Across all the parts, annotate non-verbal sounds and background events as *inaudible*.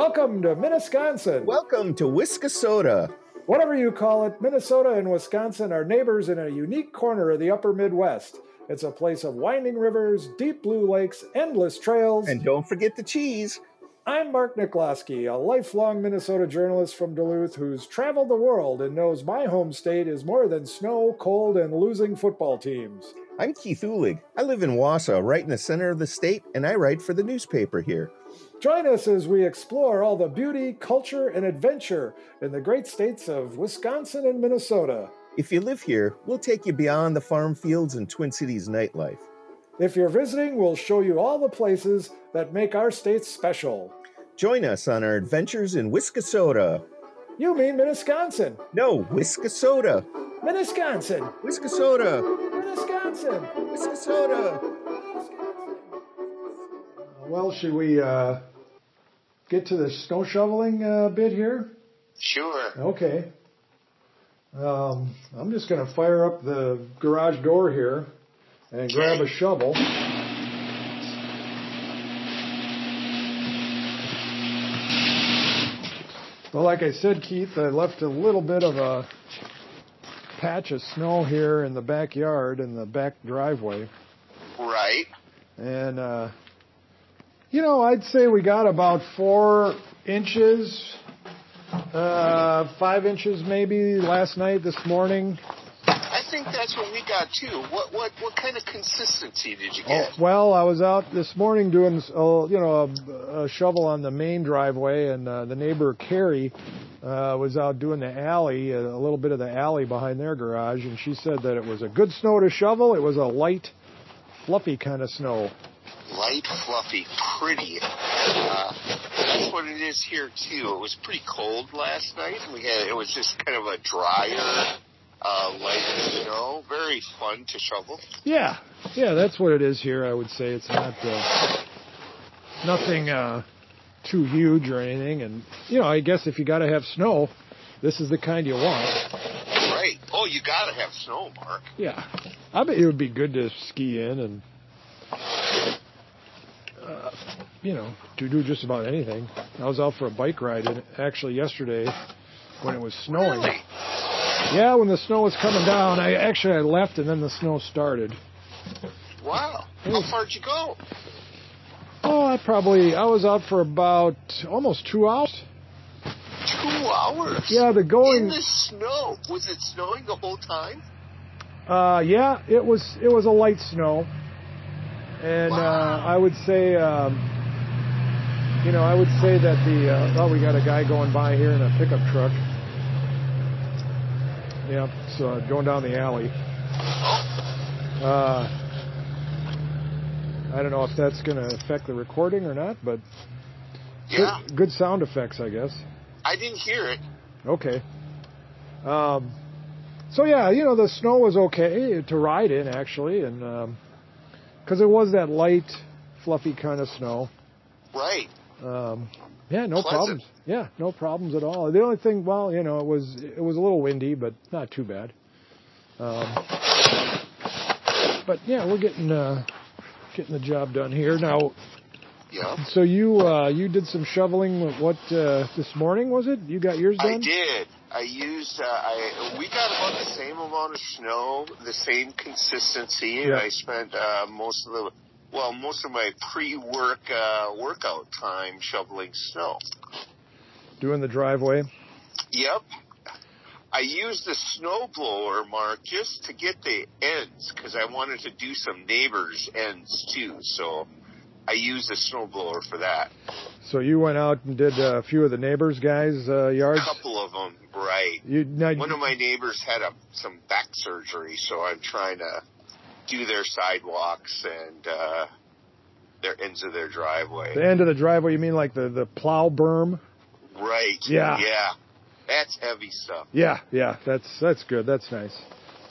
Welcome to Minnesconsin. Welcome to Wisconsin. Whatever you call it, Minnesota and Wisconsin are neighbors in a unique corner of the upper Midwest. It's a place of winding rivers, deep blue lakes, endless trails. And don't forget the cheese. I'm Mark Nikolowski, a lifelong Minnesota journalist from Duluth who's traveled the world and knows my home state is more than snow, cold, and losing football teams. I'm Keith Ulig. I live in Wausau, right in the center of the state, and I write for the newspaper here. Join us as we explore all the beauty, culture, and adventure in the great states of Wisconsin and Minnesota. If you live here, we'll take you beyond the farm fields and Twin Cities nightlife. If you're visiting, we'll show you all the places that make our state special. Join us on our adventures in Wisconsin. You mean Minnesconsin? No, Wisconsin. Minnesconsin. Wisconsin. Minnesconsin. Wisconsin. Well, should we uh, get to the snow shoveling uh, bit here? Sure. Okay. Um, I'm just going to fire up the garage door here and grab a shovel. Well, like I said, Keith, I left a little bit of a patch of snow here in the backyard in the back driveway. Right. And, uh, you know, I'd say we got about four inches, uh, five inches maybe last night, this morning. I think that's what we got too. What what what kind of consistency did you get? Oh, well, I was out this morning doing, uh, you know, a, a shovel on the main driveway, and uh, the neighbor Carrie uh, was out doing the alley, a little bit of the alley behind their garage, and she said that it was a good snow to shovel. It was a light, fluffy kind of snow. Light, fluffy, pretty. Uh, that's what it is here too. It was pretty cold last night. We had it was just kind of a drier, uh, light snow. Very fun to shovel. Yeah, yeah, that's what it is here. I would say it's not uh, nothing uh, too huge or anything, and you know, I guess if you got to have snow, this is the kind you want. Right. Oh, you gotta have snow, Mark. Yeah, I bet it would be good to ski in and you know to do just about anything. I was out for a bike ride and actually yesterday when it was snowing. Really? Yeah, when the snow was coming down, I actually I left and then the snow started. Wow. It How far'd you go? Oh, I probably I was out for about almost two hours. Two hours. Yeah, the going In the snow. Was it snowing the whole time? Uh, yeah, it was it was a light snow, and uh, I would say, um, you know, I would say that the uh, oh, we got a guy going by here in a pickup truck. Yeah, it's uh, going down the alley. Uh, I don't know if that's going to affect the recording or not, but good, Yeah. good sound effects, I guess. I didn't hear it. Okay. Um, so yeah, you know the snow was okay to ride in actually, and because it was that light, fluffy kind of snow. Right. Um, yeah, no Pleasant. problems. Yeah, no problems at all. The only thing, well, you know, it was it was a little windy, but not too bad. Um, but yeah, we're getting uh, getting the job done here now. Yeah. So you uh, you did some shoveling. What uh, this morning was it? You got yours done? I did. I used. Uh, I we got about the same amount of snow, the same consistency, and Yeah. I spent uh, most of the well, most of my pre-work uh, workout time shoveling snow. Doing the driveway. Yep. I used the snow blower, Mark, just to get the ends because I wanted to do some neighbors' ends too. So I used the snow blower for that. So you went out and did a few of the neighbors' guys' uh, A couple of them, right? You now, One of my neighbors had a, some back surgery, so I'm trying to do their sidewalks and uh, their ends of their driveway. the end of the driveway. You mean like the the plow berm? Right. Yeah. Yeah. That's heavy stuff. Yeah, yeah. That's that's good. That's nice.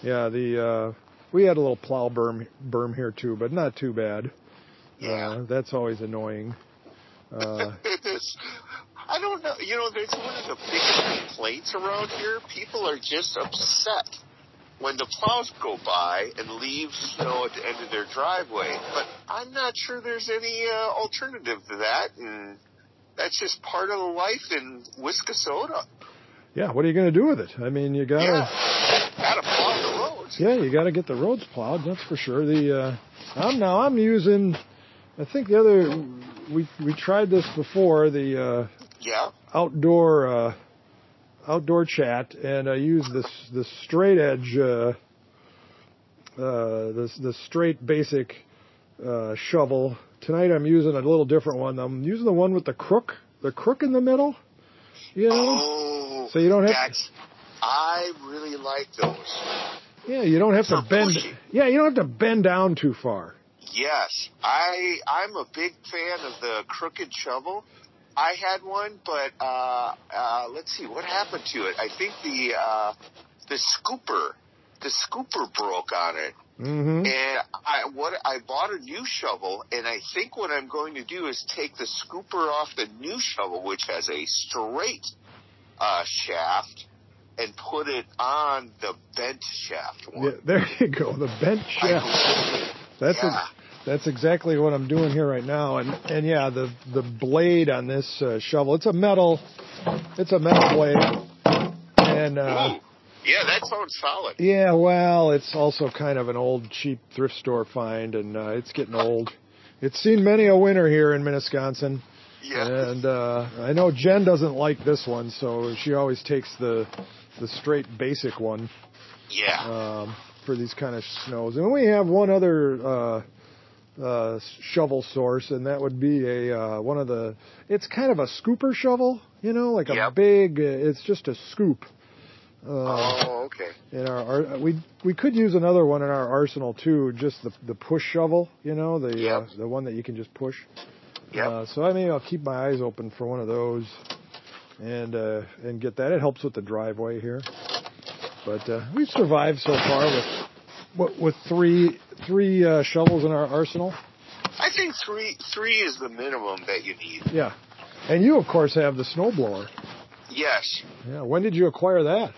Yeah, the uh, we had a little plow berm berm here too, but not too bad. Yeah. Uh, that's always annoying. Uh, *laughs* I don't know. You know, there's one of the biggest complaints around here. People are just upset when the plows go by and leave snow at the end of their driveway. But I'm not sure there's any uh, alternative to that. And that's just part of the life in Wiscasota. Yeah, what are you going to do with it? I mean, you gotta. Yeah, gotta plow the roads. Yeah, you got to get the roads plowed. That's for sure. The uh, I'm now I'm using. I think the other we we tried this before the uh, Yeah. outdoor uh, outdoor chat, and I use this this straight edge uh, uh, this this straight basic uh, shovel. Tonight I'm using a little different one. I'm using the one with the crook the crook in the middle. You know, Oh, so you don't have that's. I really like those. yeah you don't have to bend pushing. yeah you don't have to bend down too far. Yes, I I'm a big fan of the crooked shovel. I had one, but uh, uh, let's see what happened to it. I think the uh, the scooper the scooper broke on it, hmm and I what I bought a new shovel, and I think what I'm going to do is take the scooper off the new shovel, which has a straight uh, shaft, and put it on the bent shaft Yeah, one. there you go. The bent shaft. That's yeah. a, that's exactly what I'm doing here right now. And and yeah, the the blade on this uh, shovel, it's a metal, it's a metal blade. And uh, Yeah, that sounds solid. yeah, well, it's also kind of an old cheap thrift store find, and uh, it's getting old. It's seen many a winter here in Minnesconsin. Yeah. And uh, I know Jen doesn't like this one, so she always takes the the straight basic one Yeah. um, for these kind of snows. And we have one other uh, uh, shovel source, and that would be a uh, one of the. It's kind of a scooper shovel, you know, like a Yep. big. Uh, it's just a scoop. Uh, oh, okay. in our, we we could use another one in our arsenal too, just the the push shovel, you know, the Yep. uh, the one that you can just push. Yep. Uh, so I mean, I'll keep my eyes open for one of those, and uh, and get that. It helps with the driveway here, but uh, we've survived so far with with, with three three uh, shovels in our arsenal. I think three three is the minimum that you need. Yeah, and you of course have the snowblower. Yes. Yeah, when did you acquire that?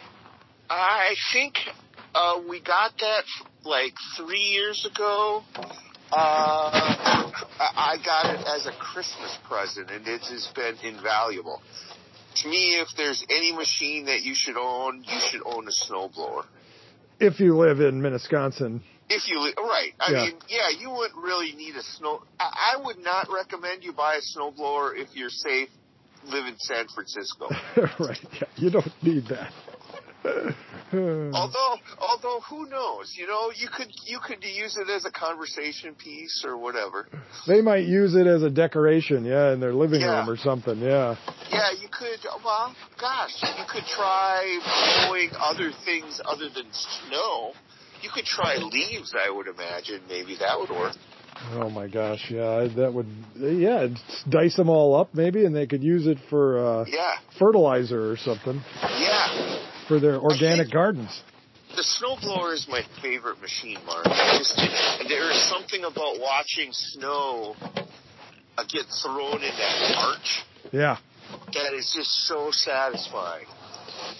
I think uh, we got that like three years ago. Uh, I I got it as a Christmas present, and it has been invaluable. To me, if there's any machine that you should own, you should own a snowblower. If you live in Minnesconsin, If you li- right, I Yeah. mean, yeah, you wouldn't really need a snow. I, I would not recommend you buy a snowblower if you're safe, live in San Francisco. *laughs* right? Yeah, you don't need that. Although, although, who knows? You know, you could you could use it as a conversation piece or whatever. they might use it as a decoration, yeah, in their living Yeah. room or something. Yeah. Yeah, you could. Well, gosh, you could try blowing other things other than snow. You could try leaves. I would imagine maybe that would work. Oh my gosh, yeah, that would, yeah, dice them all up maybe, and they could use it for uh, Yeah, fertilizer or something yeah. For their organic gardens. The snowblower is my favorite machine, Mark. Just, there is something about watching snow get thrown in that arch Yeah, that is just so satisfying.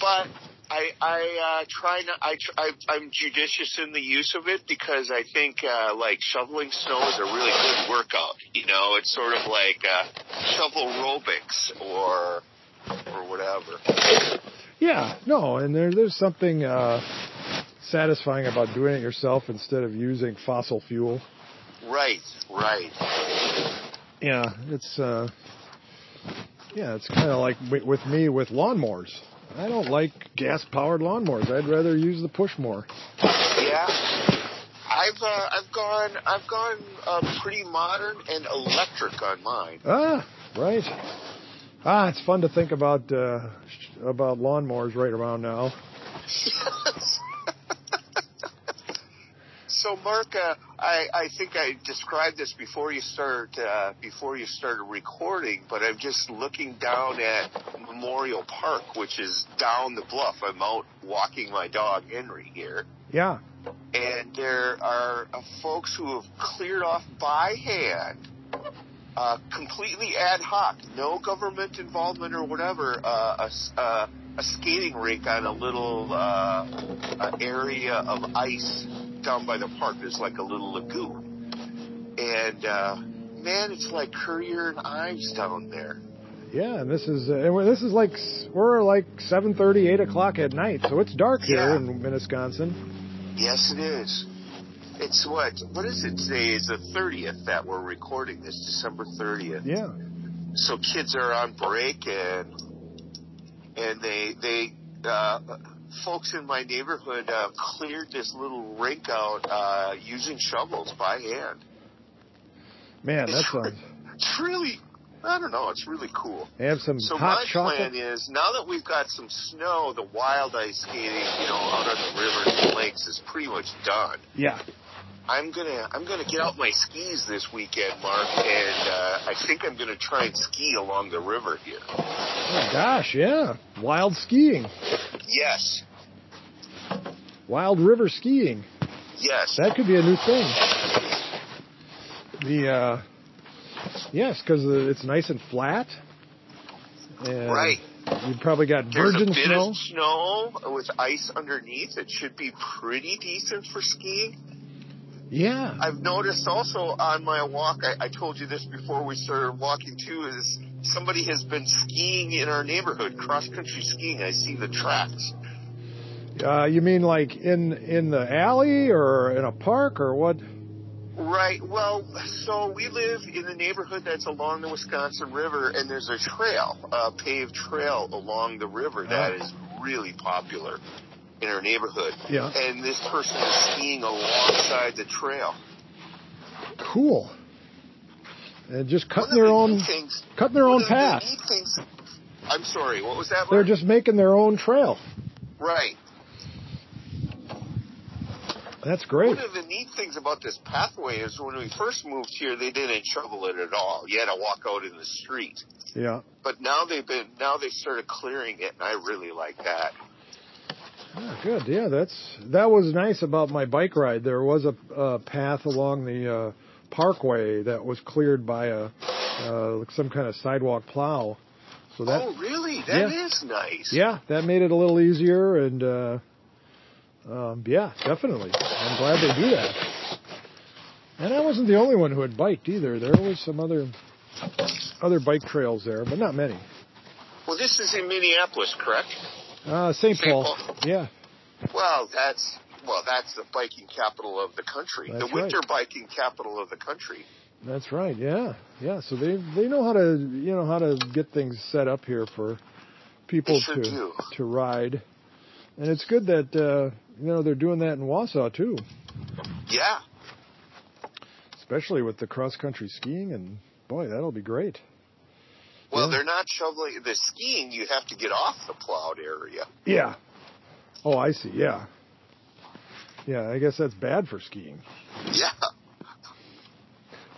But I, I uh, try not. I, I, I'm judicious in the use of it because I think uh, like shoveling snow is a really good workout. You know, it's sort of like uh, shovel aerobics or or whatever. Yeah, no, and there, there's something uh, satisfying about doing it yourself instead of using fossil fuel. Right, right. Yeah, it's uh, yeah, it's kind of like with me with lawnmowers. I don't like gas-powered lawnmowers. I'd rather use the push mower. Yeah. I've uh, I've gone I've gone uh, pretty modern and electric on mine. Ah, right. Ah, it's fun to think about uh, about lawnmowers right around now. Yes. *laughs* so, Mark, uh, I, I think I described this before you start uh, before you started recording, but I'm just looking down at Memorial Park, which is down the bluff. I'm out walking my dog Henry here, Yeah. and there are uh, folks who have cleared off by hand. Uh, completely ad hoc, no government involvement or whatever. Uh, a, uh, a skating rink on a little uh, uh, area of ice down by the park. There's like a little lagoon, and uh, man, it's like Currier and Ives down there. Yeah, and this is uh, and this is like we're like seven thirty, eight o'clock at night, so it's dark here Yeah. in Wisconsin. Yes, it is. It's what? What is it today? Is the 30th that we're recording this, December 30th. Yeah, So kids are on break and and they they uh, folks in my neighborhood uh, cleared this little rink out uh, using shovels by hand. man, that sounds. It's really, I don't know, it's really cool. They have some So hot my chocolate. plan is now that we've got some snow, the wild ice skating, you know, out on the rivers and lakes is pretty much done. Yeah, I'm gonna I'm gonna get out my skis this weekend, Mark, and uh, I think I'm gonna try and ski along the river here. oh gosh, yeah, wild skiing, Yes, wild river skiing. yes. That could be a new thing. The uh, yes, because it's nice and flat. And Right. You've probably got There's virgin a bit snow. of snow with ice underneath. It should be pretty decent for skiing. Yeah. I've noticed also on my walk, I, I told you this before we started walking too, is somebody has been skiing in our neighborhood, cross country skiing. I see the tracks. Uh, you mean like in in the alley or in a park or what? Right. Well, so we live in a neighborhood that's along the Wisconsin River, and there's a trail, a paved trail along the river that Oh. is really popular in our neighborhood. Yeah. And this person is skiing alongside the trail. Cool. And just cutting their the own things, cutting their own of the path. things- I'm sorry. What was that? They're just making their own trail. right. That's great. One of the neat things about this pathway is when we first moved here, they didn't shovel it at all. You had to walk out in the street. Yeah. But now they've been now they've started clearing it, and I really like that. Ah, good. Yeah, that's that was nice about my bike ride. There was a, a path along the uh, parkway that was cleared by a uh, some kind of sidewalk plow. So that oh, really? That is Yeah. nice. yeah, that made it a little easier and uh, um, yeah, definitely. I'm glad they do that. And I wasn't the only one who had biked either. There was some other other bike trails there, but not many. Well, this is in Minneapolis, correct? Uh, St. Paul. Paul. Yeah. Well, that's well, that's the biking capital of the country, That's the winter biking capital of the country. That's right. Yeah, yeah. So they they know how to you know how to get things set up here for people sure to do. to ride, and it's good that uh, you know they're doing that in Wausau too, Yeah. especially with the cross country skiing. And boy, that'll be great. Well, Yeah. they're not shoveling the skiing. You have to get off the plowed area. Yeah. Oh, I see. Yeah. Yeah, I guess that's bad for skiing. Yeah.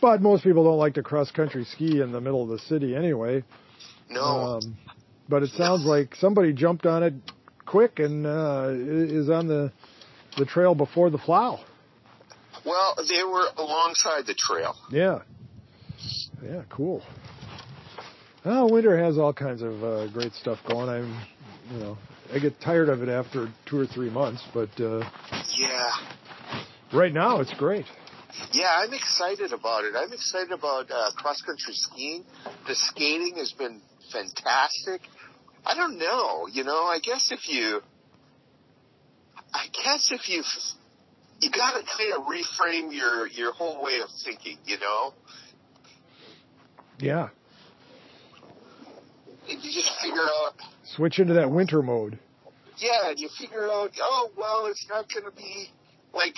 But most people don't like to cross country ski in the middle of the city anyway. No. Um, but it sounds like somebody jumped on it quick and uh, is on the the trail before the plow. well, they were alongside the trail. Yeah. Yeah, cool. Oh, winter has all kinds of uh, great stuff going. I'm, you know, I get tired of it after two or three months, but uh, Yeah. right now it's great. Yeah, I'm excited about it. I'm excited about uh, cross country skiing. The skating has been fantastic. I don't know, you know. I guess if you, I guess if you, you got to kind of reframe your your whole way of thinking, you know. Yeah. And you just figure out, Switch into that winter mode. yeah, and you figure out, oh well, it's not going to be like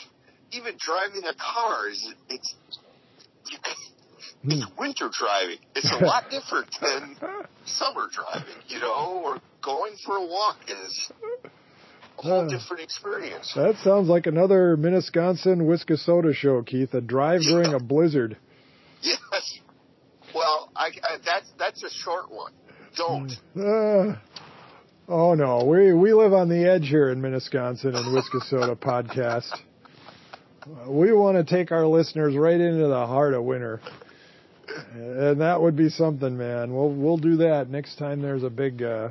even driving a car is it's. It's winter driving. It's a *laughs* lot different than summer driving, you know, or going for a walk is a whole Uh. different experience. That sounds like another Minnesconsin Wisconsin show, Keith. A drive during a blizzard. *laughs* Yes. Well, I, I that's that's a short one. Don't. Uh, oh no, we we live on the edge here in Minnesconsin and Wisconsin podcast. We want to take our listeners right into the heart of winter, and that would be something, man. We'll we'll do that next time there's a big uh,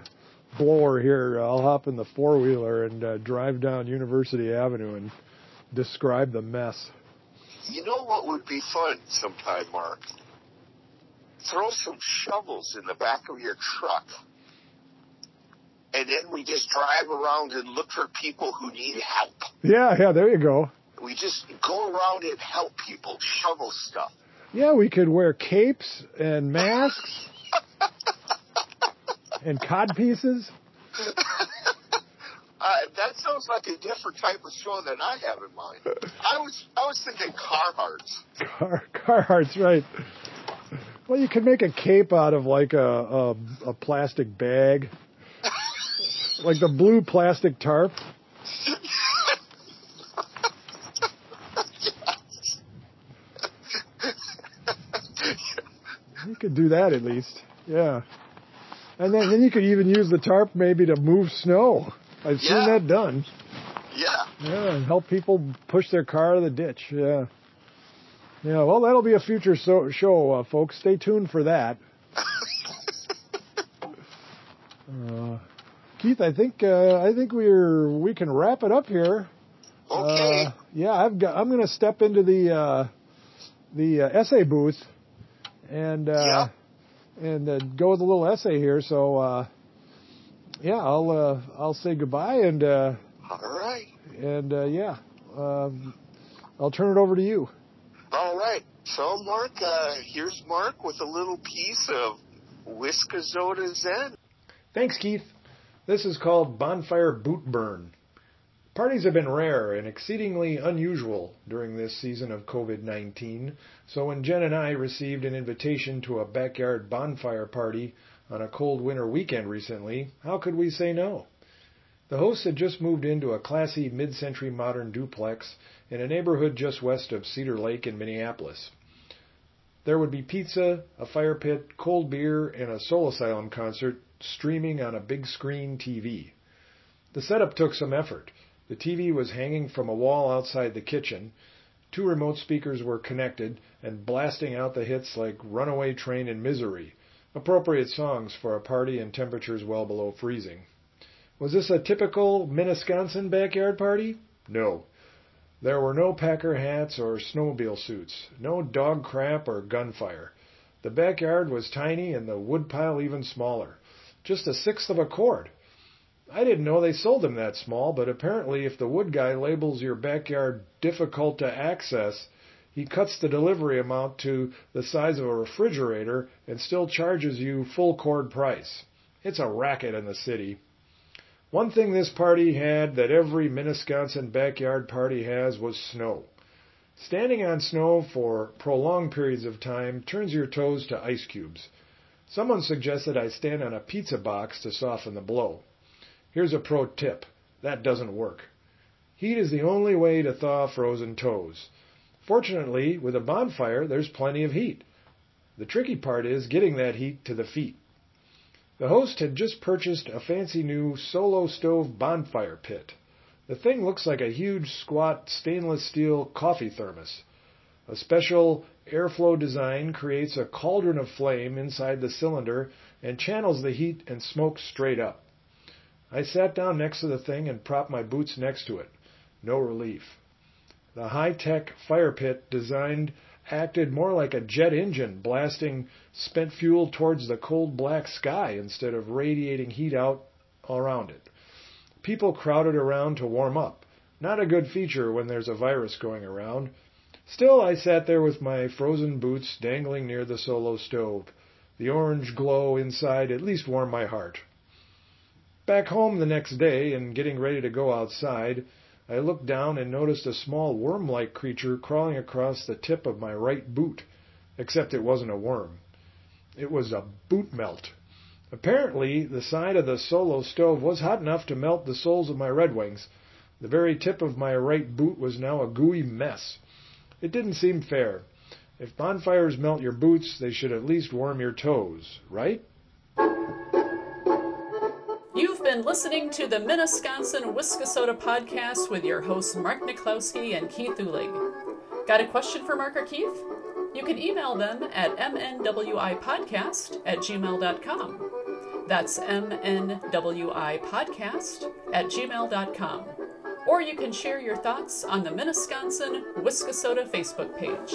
blower here. I'll hop in the four wheeler and uh, drive down University Avenue and describe the mess. You know what would be fun sometime, Mark? Throw some shovels in the back of your truck. And then we just drive around and look for people who need help. Yeah, yeah, there you go. We just go around and help people shovel stuff. Yeah, we could wear capes and masks *laughs* and cod pieces. Uh, that sounds like a different type of show than I have in mind. I was I was thinking Carhartts. Car Carhartts, right? Well, you could make a cape out of like a a, a plastic bag, like the blue plastic tarp. You could do that at least, yeah. And then, then you could even use the tarp maybe to move snow. I've seen that done. Yeah. Yeah, and help people push their car out of the ditch. Yeah. Yeah, well, that'll be a future so- show, uh, folks. Stay tuned for that. *laughs* Uh, Keith, I think uh, I think we're we can wrap it up here. Okay. Uh, yeah, I've got. I'm going to step into the uh, the uh, essay booth and uh, and uh, go with a little essay here. So uh, yeah, I'll uh, I'll say goodbye and uh, All right. and uh, yeah, um, I'll turn it over to you. All right. So, Mark, uh, here's Mark with a little piece of Whiskazota Zen. Thanks, Keith. This is called Bonfire Boot Burn. Parties have been rare and exceedingly unusual during this season of COVID 19, so when Jen and I received an invitation to a backyard bonfire party on a cold winter weekend recently, how could we say no? The hosts had just moved into a classy mid century modern duplex in a neighborhood just west of Cedar Lake in Minneapolis. There would be pizza, a fire pit, cold beer, and a Soul Asylum concert streaming on a big screen TV. The setup took some effort. The TV was hanging from a wall outside the kitchen. Two remote speakers were connected and blasting out the hits like Runaway Train and Misery, appropriate songs for a party in temperatures well below freezing. Was this a typical Minnesconsin backyard party? No. There were no Packer hats or snowmobile suits, no dog crap or gunfire. The backyard was tiny and the woodpile even smaller, just a sixth of a cord. I didn't know they sold them that small, but apparently if the wood guy labels your backyard difficult to access, he cuts the delivery amount to the size of a refrigerator and still charges you full cord price. It's a racket in the city. One thing this party had that every Minnesconsin backyard party has was snow. Standing on snow for prolonged periods of time turns your toes to ice cubes. Someone suggested I stand on a pizza box to soften the blow. Here's a pro tip. That doesn't work. Heat is the only way to thaw frozen toes. Fortunately, with a bonfire, there's plenty of heat. The tricky part is getting that heat to the feet. The host had just purchased a fancy new solo stove bonfire pit. The thing looks like a huge, squat stainless steel coffee thermos. A special airflow design creates a cauldron of flame inside the cylinder and channels the heat and smoke straight up. I sat down next to the thing and propped my boots next to it. No relief. The high-tech fire pit designed acted more like a jet engine blasting spent fuel towards the cold black sky instead of radiating heat out around it. People crowded around to warm up. Not a good feature when there's a virus going around. Still, I sat there with my frozen boots dangling near the solo stove. The orange glow inside at least warmed my heart. Back home the next day and getting ready to go outside, I looked down and noticed a small worm-like creature crawling across the tip of my right boot, except it wasn't a worm. It was a boot melt. Apparently, the side of the solo stove was hot enough to melt the soles of my Red Wings. The very tip of my right boot was now a gooey mess. It didn't seem fair. If bonfires melt your boots, they should at least warm your toes, right? Been listening to the Minnesconsin Whiskasota podcast with your hosts Mark Niklowski and Keith Ulig. Got a question for Mark or Keith? You can email them at mnwipodcast at gmail.com. That's mnwipodcast at gmail.com. Or you can share your thoughts on the Minnesconsin Whiskasota Facebook page.